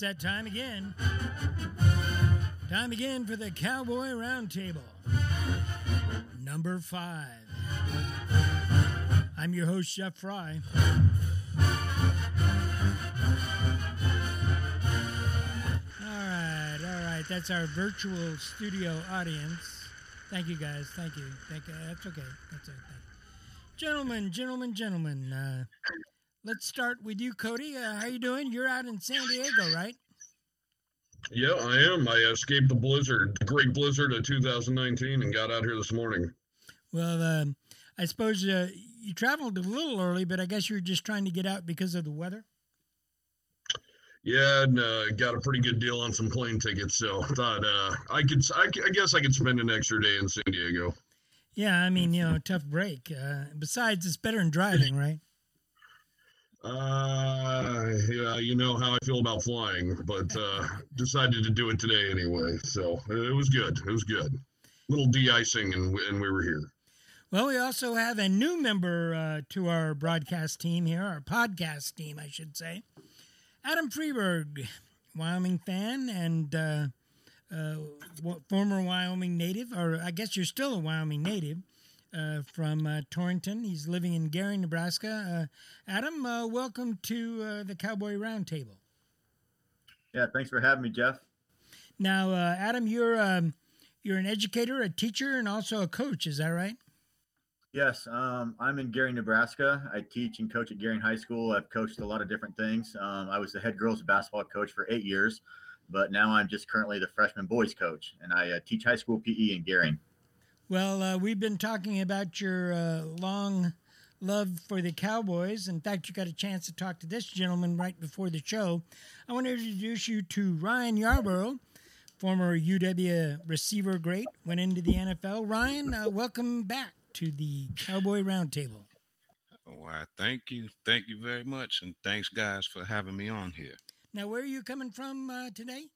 it's that time again. Time again for the Cowboy Roundtable. Number five. I'm your host, Jeff Fry. All right, all right. That's our virtual studio audience. Thank you, guys. Thank you. Thank you. That's okay. That's okay. Gentlemen, gentlemen, gentlemen. Uh, let's start with you, Cody. Uh, how you doing? You're out in San Diego, right? Yeah, I am. I escaped the blizzard, the great blizzard of 2019, and got out here this morning. Well, um, I suppose uh, you traveled a little early, but I guess you're just trying to get out because of the weather. Yeah, and uh, got a pretty good deal on some plane tickets, so thought uh, I could. I, I, guess I could spend an extra day in San Diego. Yeah, I mean, you know, tough break. Uh, besides, it's better than driving, right? Uh, yeah, you know how I feel about flying, but uh, decided to do it today anyway. So it was good. It was good. Little de-icing, and and we were here. Well, we also have a new member uh, to our broadcast team here, our podcast team, I should say. Adam Freeburg, Wyoming fan and uh, uh, former Wyoming native, or I guess you're still a Wyoming native uh, from uh, Torrington. He's living in Gering, Nebraska. Uh, Adam, uh, welcome to the Cowboy Roundtable. Yeah, thanks for having me, Jeff. Now, Adam, you're um, you're an educator, a teacher, and also a coach. Is that right? Yes, um, I'm in Gering, Nebraska. I teach and coach at Gering High School. I've coached a lot of different things. Um, I was the head girls basketball coach for eight years, but now I'm just currently the freshman boys coach, and I uh, teach high school PE in Gering. Well, uh, we've been talking about your uh, long love for the Cowboys. In fact, you got a chance to talk to this gentleman right before the show. I want to introduce you to Ryan Yarborough, former UW receiver great, went into the NFL. Ryan, uh, welcome back to the Cowboy Roundtable. Why, thank you. Thank you very much. And thanks, guys, for having me on here. Now, where are you coming from uh, today?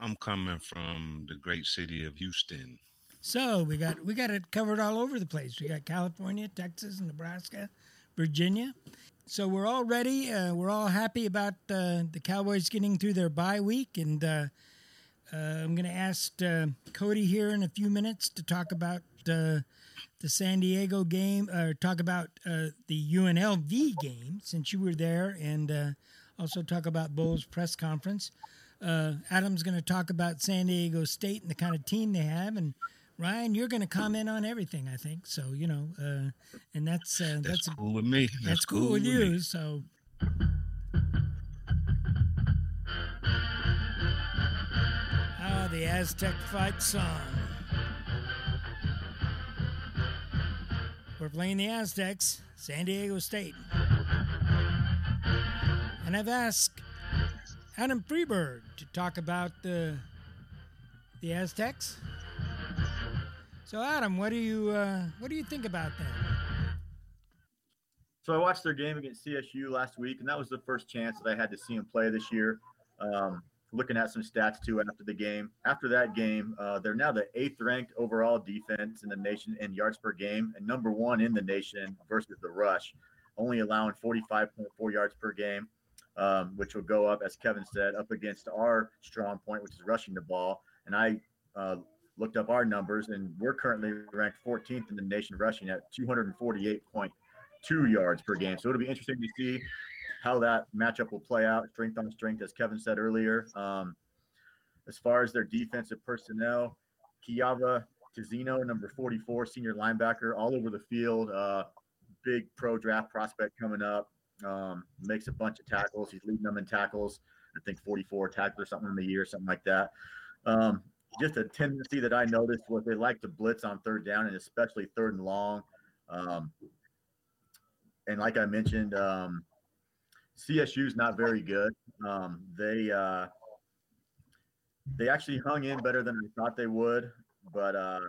I'm coming from the great city of Houston. So we got we got it covered all over the place. We got California, Texas, Nebraska, Virginia. So we're all ready. Uh, we're all happy about uh, the Cowboys getting through their bye week, and uh, uh I'm going to ask uh, Cody here in a few minutes to talk about uh, the San Diego game, or talk about the UNLV game since you were there, and also talk about Bohl's press conference. Adam's going to talk about San Diego State and the kind of team they have, and Ryan, you're going to comment on everything, I think. So you know, uh, and that's uh, that's, that's cool with me. That's, that's cool, cool, with, with you. Me. So. Ah, the Aztec fight song. We're playing the Aztecs, San Diego State. And I've asked Adam Freeburg to talk about the the Aztecs. So, Adam, what do you uh, what do you think about that? So, I watched their game against CSU last week, and that was the first chance that I had to see them play this year. Um, looking at some stats too after the game. After that game, uh, they're now the eighth ranked overall defense in the nation in yards per game and number one in the nation versus the rush, only allowing 45.4 yards per game, um, which will go up, as Kevin said, up against our strong point, which is rushing the ball. And I uh, looked up our numbers, and we're currently ranked 14th in the nation rushing at 248.2 yards per game. So it'll be interesting to see how that matchup will play out, strength on strength, as Kevin said earlier. Um, as far as their defensive personnel, Kyahva Tezino, number 44, senior linebacker, all over the field. Uh, big pro draft prospect coming up. Um, makes a bunch of tackles. He's leading them in tackles. I think 44 tackles or something in the year, something like that. Um, just a tendency that I noticed was they like to blitz on third down and especially third and long. Um, and like I mentioned, um, CSU is not very good. Um, they uh, they actually hung in better than I thought they would, but uh,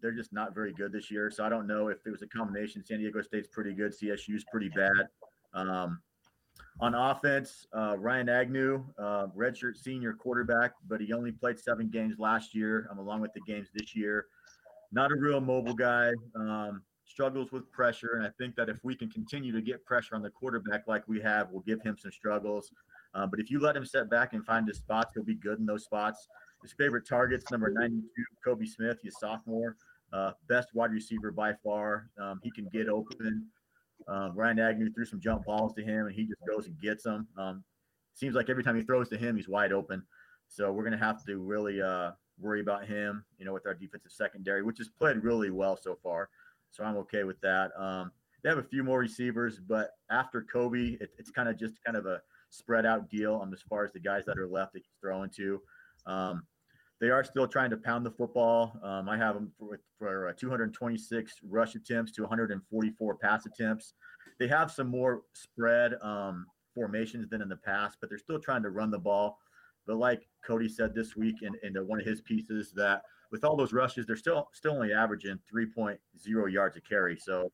they're just not very good this year. So I don't know if it was a combination. San Diego State's pretty good. CSU is pretty bad. Um, on offense, uh, Ryan Agnew, uh, redshirt senior quarterback, but he only played seven games last year, um, along with the games this year. Not a real mobile guy. Um, struggles with pressure. And I think that if we can continue to get pressure on the quarterback like we have, we'll give him some struggles. Uh, but if you let him step back and find his spots, he'll be good in those spots. His favorite targets, number 92, Kobe Smith. He's sophomore. Uh, best wide receiver by far. Um, he can get open. Um, Ryan Agnew threw some jump balls to him, and he just goes and gets them. Um, seems like every time he throws to him, he's wide open. So we're going to have to really uh, worry about him, you know, with our defensive secondary, which has played really well so far. So I'm okay with that. Um, they have a few more receivers, but after Kobe, it, it's kind of just kind of a spread out deal um, as far as the guys that are left that he's throwing to. Um, they are still trying to pound the football. Um, I have them for, for uh, 226 rush attempts to 144 pass attempts. They have some more spread um, formations than in the past, but they're still trying to run the ball. But like Cody said this week in, in one of his pieces, that with all those rushes, they're still still only averaging 3.0 yards a carry. So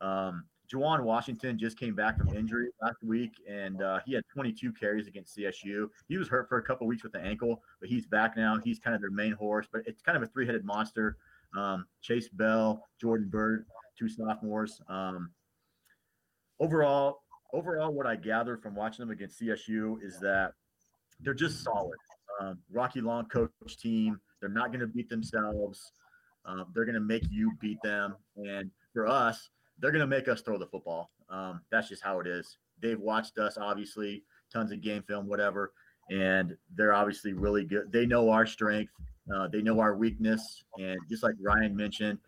um, Juwan Washington just came back from injury last week, and uh, he had 22 carries against CSU. He was hurt for a couple weeks with the ankle, but he's back now. He's kind of their main horse, but it's kind of a three-headed monster. Um, Chance Bell, Jordan Byrd, two sophomores. Um, overall, overall, what I gather from watching them against CSU is that they're just solid. Um, Rocky Long coach team. They're not going to beat themselves. Um, they're going to make you beat them. And for us, they're going to make us throw the football. Um, that's just how it is. They've watched us, obviously, tons of game film, whatever, and they're obviously really good. They know our strength, uh, they know our weakness, and just like Ryan mentioned,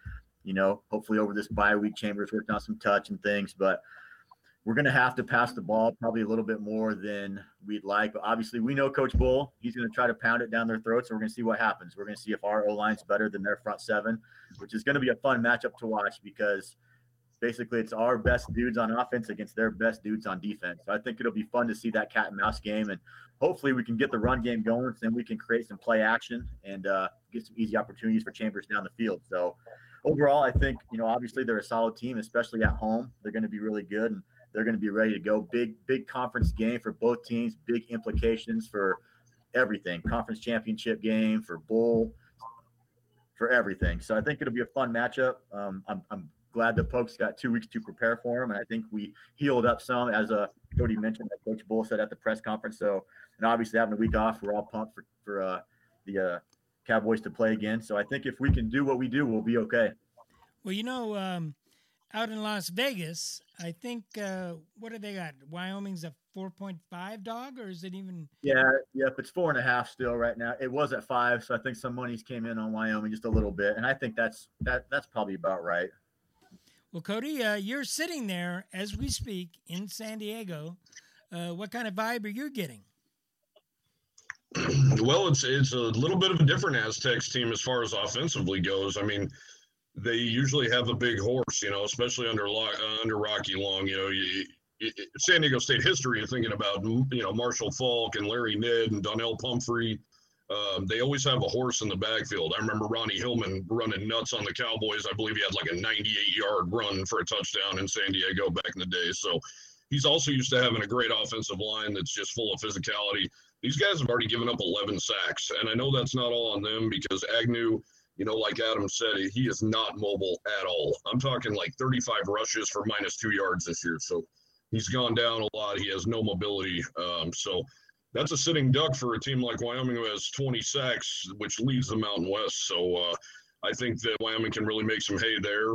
you know, hopefully over this bye week, Chambers worked on some touch and things, but we're going to have to pass the ball probably a little bit more than we'd like. But obviously, we know Coach Bohl. He's going to try to pound it down their throats. So we're going to see what happens. We're going to see if our O line's better than their front seven, which is going to be a fun matchup to watch because – basically it's our best dudes on offense against their best dudes on defense. So I think it'll be fun to see that cat and mouse game, and hopefully we can get the run game going. So then we can create some play action and uh, get some easy opportunities for Chambers down the field. So overall, I think you know obviously they're a solid team, especially at home. They're going to be really good, and they're going to be ready to go. Big big conference game for both teams. Big implications for everything. Conference championship game for Bohl. For everything, so I think it'll be a fun matchup. Um, I'm, I'm glad the Pokes got two weeks to prepare for him, and I think we healed up some, as uh, Cody mentioned, that Coach Bohl said at the press conference. So, and obviously having a week off, we're all pumped for for uh, the uh, Cowboys to play again. So I think if we can do what we do, we'll be okay. Well, you know, um, out in Las Vegas, I think uh, what do they got? Wyoming's a four point five dog, or is it even? Yeah, yep, it's four and a half still right now. It was at five, so I think some monies came in on Wyoming just a little bit, and I think that's that that's probably about right. Well, Cody, uh, you're sitting there as we speak in San Diego. Uh, what kind of vibe are you getting? well, it's it's a little bit of a different Aztecs team as far as offensively goes. I mean, they usually have a big horse, you know, especially under under Rocky Long. You know, you, San Diego State history. You're thinking about you know Marshall Faulk and Larry Ned and Donnel Pumphrey um, they always have a horse in the backfield. I remember Ronnie Hillman running nuts on the Cowboys. I believe he had like a 98 yard run for a touchdown in San Diego back in the day. So he's also used to having a great offensive line that's just full of physicality. These guys have already given up 11 sacks. And I know that's not all on them because Agnew, you know, like Adam said, he is not mobile at all. I'm talking like 35 rushes for minus two yards this year. So he's gone down a lot. He has no mobility. Um, so that's a sitting duck for a team like Wyoming who has 20 sacks, which leads the Mountain West. So uh, I think that Wyoming can really make some hay there.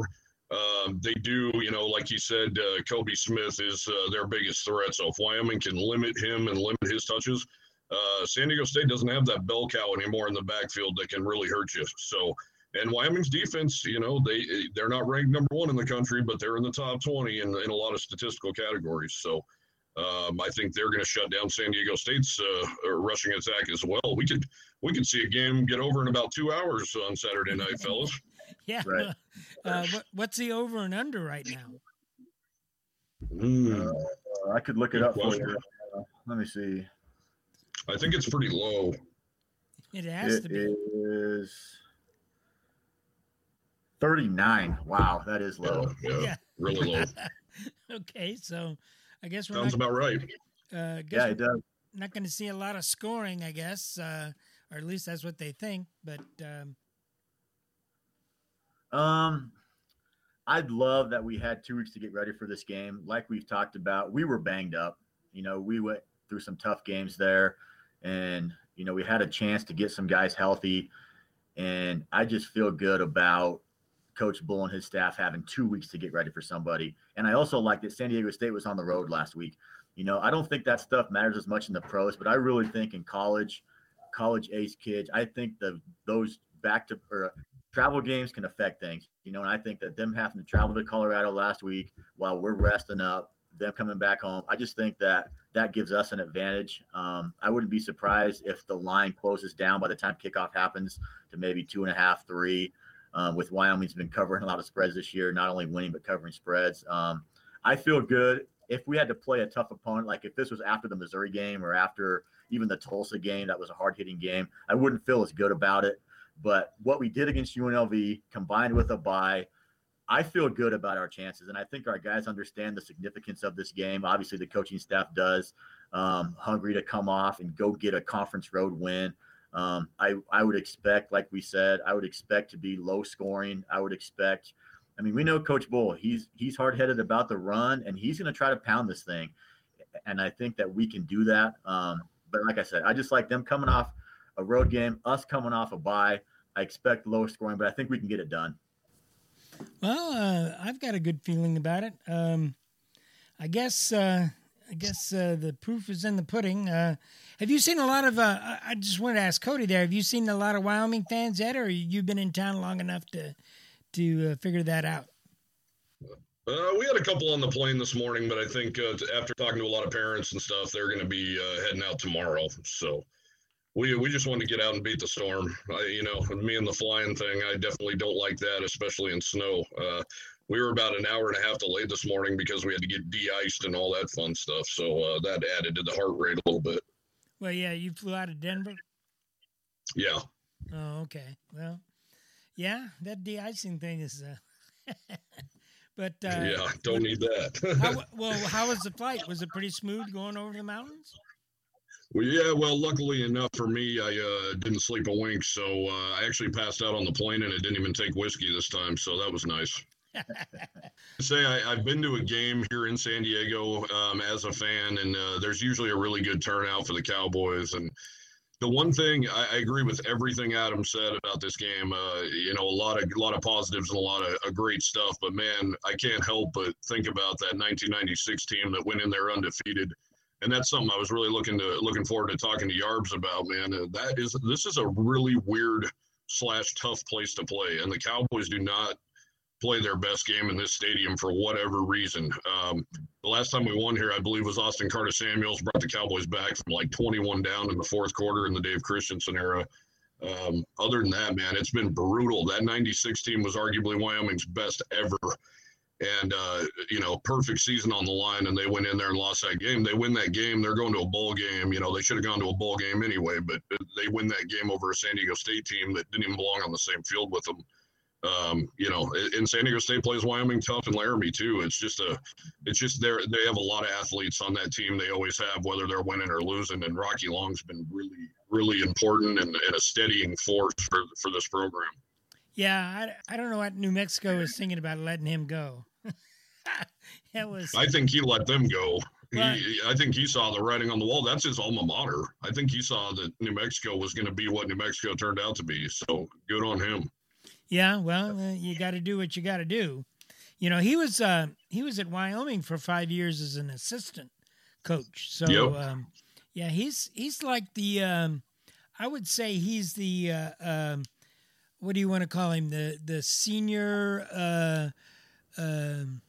Um, they do, you know, like you said, uh, Kobe Smith is uh, their biggest threat. So if Wyoming can limit him and limit his touches, uh, San Diego State doesn't have that bell cow anymore in the backfield that can really hurt you. So, and Wyoming's defense, you know, they they're not ranked number one in the country, but they're in the top 20 in, in a lot of statistical categories. So um, I think they're going to shut down San Diego State's uh, rushing attack as well. We could we could see a game get over in about two hours on Saturday night, fellas. yeah. Right. Uh, what, what's the over and under right now? Mm. Uh, I could look it up for you. Uh, let me see. I think it's pretty low. It has it to be. Is 39. Wow, that is low. Yeah, yeah, yeah. really low. okay, so I guess we're sounds not, about right. Uh, yeah, it does. Not going to see a lot of scoring, I guess, uh, or at least that's what they think. But um, um, I'd love that we had two weeks to get ready for this game. Like we've talked about, we were banged up. You know, we went through some tough games there, and you know we had a chance to get some guys healthy, and I just feel good about Coach Bohl and his staff having two weeks to get ready for somebody. And I also like that San Diego State was on the road last week. You know, I don't think that stuff matters as much in the pros, but I really think in college, college ace kids, I think the those back to or travel games can affect things. You know, and I think that them having to travel to Colorado last week while we're resting up, them coming back home, I just think that that gives us an advantage. Um, I wouldn't be surprised if the line closes down by the time kickoff happens to maybe two and a half, three. Um, with Wyoming's been covering a lot of spreads this year, not only winning but covering spreads. Um, I feel good if we had to play a tough opponent, like if this was after the Missouri game or after even the Tulsa game, that was a hard hitting game, I wouldn't feel as good about it. But what we did against UNLV combined with a bye, I feel good about our chances. And I think our guys understand the significance of this game. Obviously, the coaching staff does. Um, hungry to come off and go get a conference road win. Um, I, I would expect, like we said, I would expect to be low scoring. I would expect I mean, we know Coach Bohl. He's he's hard headed about the run, and he's going to try to pound this thing. And I think that we can do that. Um, but like I said, I just like them coming off a road game, us coming off a bye. I expect low scoring, but I think we can get it done. Well, uh, I've got a good feeling about it. Um, I guess uh, I guess uh, the proof is in the pudding. Uh, have you seen a lot of? Uh, I just wanted to ask Cody there. Have you seen a lot of Wyoming fans yet, or you've been in town long enough to to uh, figure that out? Uh, we had a couple on the plane this morning, but I think uh, after talking to a lot of parents and stuff, they're going to be heading out tomorrow. So we we just wanted to get out and beat the storm. I, you know, me and the flying thing, I definitely don't like that, especially in snow. We were about an hour and a half delayed this morning because we had to get de-iced and all that fun stuff. So uh, that added to the heart rate a little bit. Well, yeah, you flew out of Denver. Yeah. Oh, okay. Well, yeah, that de-icing thing is. Uh, but uh, yeah, don't need that. how, well, how was the flight? Was it pretty smooth going over the mountains? Well, yeah. Well, luckily enough for me, I uh, didn't sleep a wink, so uh, I actually passed out on the plane, and it didn't even take whiskey this time, so that was nice. Say I, have been to a game here in San Diego um, as a fan, and uh, there's usually a really good turnout for the Cowboys, and the one thing I, I, agree with everything Adam said about this game. Uh, you know, a lot of a lot of positives and a lot of, of, great stuff. But man, I can't help but think about that 1996 team that went in there undefeated, and that's something I was really looking to looking forward to talking to Yarbs about. Man, uh, that is this is a really weird slash tough place to play, and the Cowboys do not play their best game in this stadium for whatever reason. Um, the last time we won here, I believe, was Austyn Carta-Samuels brought the Cowboys back from like 21 down in the fourth quarter in the Dave Christensen era. Um, other than that, man, it's been brutal. That 96 team was arguably Wyoming's best ever. And, uh, you know, perfect season on the line, and they went in there and lost that game. They win that game, they're going to a bowl game. You know, they should have gone to a bowl game anyway, but they win that game over a San Diego State team that didn't even belong on the same field with them. Um, you know, in San Diego State plays Wyoming tough and Laramie too. It's just a, it's just they they have a lot of athletes on that team. They always have, whether they're winning or losing. And Rocky Long's been really, really important and, and a steadying force for for this program. Yeah, I, I don't know what New Mexico is thinking about letting him go. that was. I think he let them go. He, I think he saw the writing on the wall. That's his alma mater. I think he saw that New Mexico was going to be what New Mexico turned out to be. So good on him. Yeah, well, uh, you got to do what you got to do. You know, he was uh, he was at Wyoming for five years as an assistant coach. So, yep. um, yeah, he's he's like the um, I would say he's the uh, um, what do you want to call him the the senior uh, um,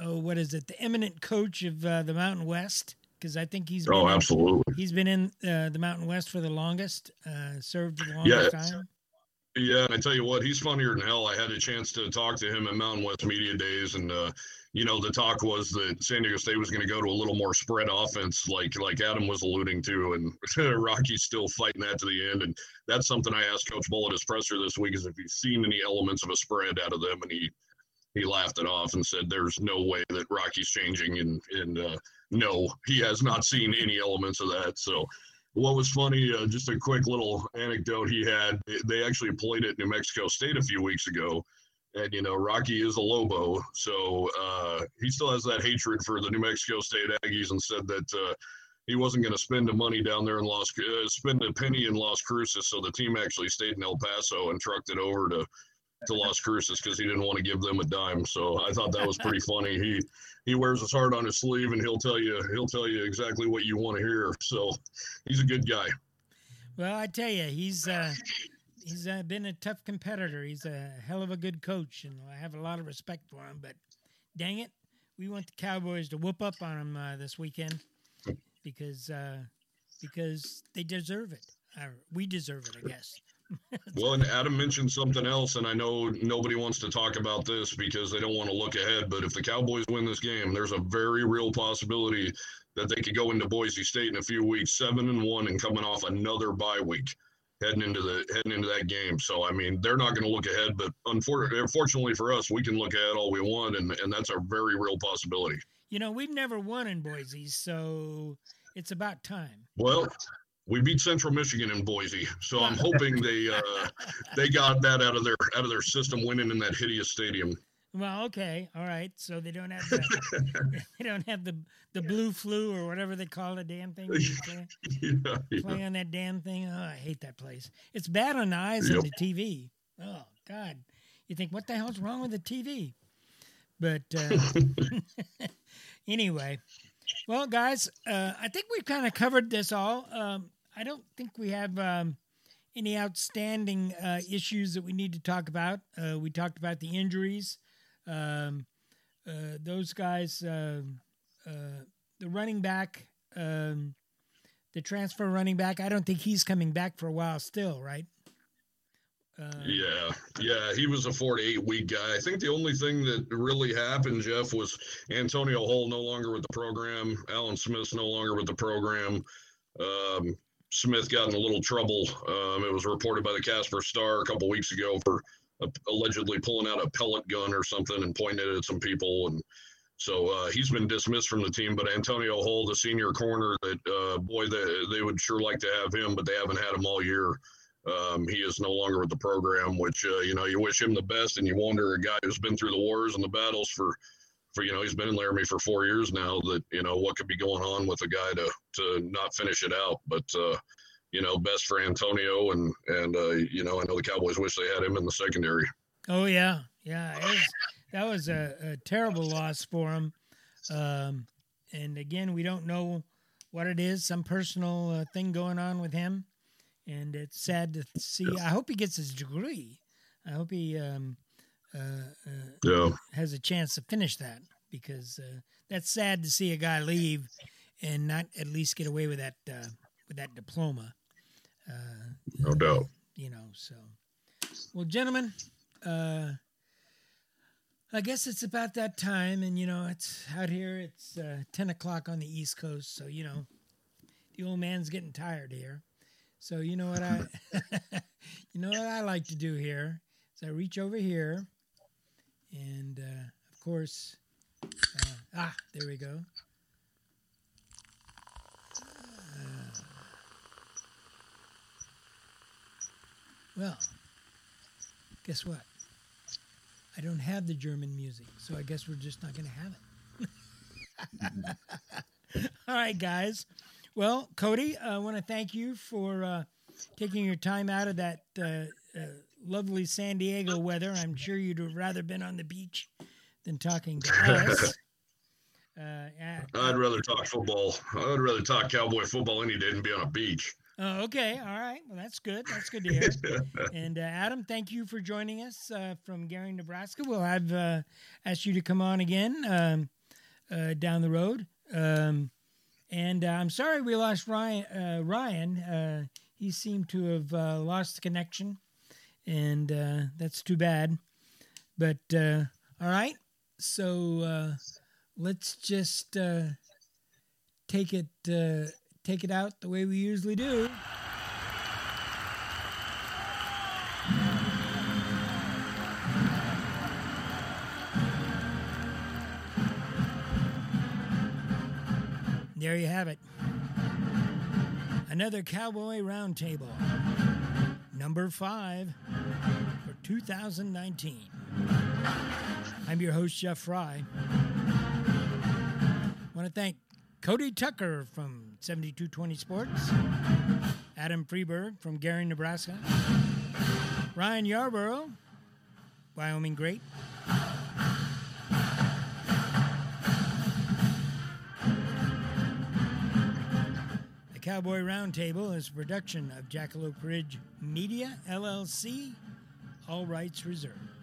oh what is it the eminent coach of uh, the Mountain West because I think he's oh absolutely in, he's been in uh, the Mountain West for the longest uh, served the longest yeah, time. Yeah, I tell you what, he's funnier than hell. I had a chance to talk to him at Mountain West Media Days, and uh, you know, the talk was that San Diego State was going to go to a little more spread offense, like like Adam was alluding to, and Rocky's still fighting that to the end. And that's something I asked Coach Bohl at his presser this week: is if he's seen any elements of a spread out of them, and he he laughed it off and said, "There's no way that Rocky's changing," and and uh, no, he has not seen any elements of that. So what was funny, uh, just a quick little anecdote he had. They actually played at New Mexico State a few weeks ago, and you know Rocky is a Lobo, so uh, he still has that hatred for the New Mexico State Aggies, and said that uh, he wasn't going to spend the money down there in Los, uh, spend a penny in Las Cruces. So the team actually stayed in El Paso and trucked it over to to Las Cruces because he didn't want to give them a dime. So I thought that was pretty funny. He he wears his heart on his sleeve and he'll tell you he'll tell you exactly what you want to hear. So he's a good guy. Well, I tell you, he's uh, he's uh, been a tough competitor. He's a hell of a good coach, and I have a lot of respect for him. But dang it, we want the Cowboys to whoop up on him uh, this weekend because uh, because they deserve it. We deserve it, I guess. well, and Adam mentioned something else, and I know nobody wants to talk about this because they don't want to look ahead. But if the Cowboys win this game, there's a very real possibility that they could go into Boise State in a few weeks, seven and one, and coming off another bye week heading into the heading into that game. So I mean, they're not going to look ahead, but unfortunately for us, we can look ahead all we want, and and that's a very real possibility. You know, we've never won in Boise, so it's about time. Well, we beat Central Michigan in Boise, so I'm hoping they uh, they got that out of their out of their system, winning in that hideous stadium. Well, okay, all right. So they don't have the they don't have the the blue flu or whatever they call the damn thing. Play, yeah, yeah. play, on that damn thing. Oh, I hate that place. It's bad on the eyes yep. and the TV. Oh God, you think what the hell's wrong with the TV? But uh, anyway, well, guys, uh, I think we've kind of covered this all. Um, I don't think we have um, any outstanding uh, issues that we need to talk about. Uh, we talked about the injuries. Um, uh, those guys, uh, uh, the running back, um, the transfer running back, I don't think he's coming back for a while still, right? Uh, yeah, yeah, he was a four to eight week guy. I think the only thing that really happened, Jeff, was Antonio Hall no longer with the program. Alan Smith no longer with the program. Um, Smith got in a little trouble. Um, it was reported by the Casper Star a couple weeks ago for uh, allegedly pulling out a pellet gun or something and pointing it at some people. And so uh, he's been dismissed from the team. But Antonio Hall, the senior corner, that uh, boy, they, they would sure like to have him, but they haven't had him all year. Um, he is no longer with the program, which uh, you know you wish him the best, and you wonder a guy who's been through the wars and the battles for, for you know he's been in Laramie for four years now. That you know what could be going on with a guy to to not finish it out, but uh, you know best for Antonio, and and uh, you know I know the Cowboys wish they had him in the secondary. Oh yeah, yeah, was, that was a, a, terrible loss for him. Um, and again, we don't know what it is, some personal uh, thing going on with him and it's sad to see. I hope he gets his degree. I hope he um, yeah. has a chance to finish that because uh, that's sad to see a guy leave and not at least get away with that uh, with that diploma. Uh, no doubt. You know, so well, gentlemen. Uh, I guess it's about that time, and you know, it's out here. It's ten o'clock on the East Coast, so you know, the old man's getting tired here. So you know what I, you know what I like to do here is I reach over here, and uh, of course, uh, ah, there we go. Uh, well, guess what? I don't have the German music, so I guess we're just not going to have it. All right, guys. Well, Cody, I want to thank you for uh, taking your time out of that uh, uh, lovely San Diego weather. I'm sure you'd have rather been on the beach than talking to us. Uh, I'd rather talk football. I'd rather talk cowboy football any day than be on a beach. Oh, okay. All right. Well, that's good. That's good to hear. and uh, Adam, thank you for joining us uh, from Gering, Nebraska. We'll have uh, asked you to come on again um, uh, down the road. Um, and uh, I'm sorry we lost Ryan. Uh, Ryan, uh, he seemed to have uh, lost the connection, and uh, that's too bad. But uh, all right, so let's just take it take it out the way we usually do. There you have it. Another Cowboy Roundtable, number five for 2019. I'm your host, Jeff Fry. I want to thank Cody Tucker from 7220 Sports, Adam Freeburg from Gering, Nebraska, Ryan Yarborough, Wyoming Great, Cowboy Roundtable is a production of Jackalope Ridge Media, LLC, all rights reserved.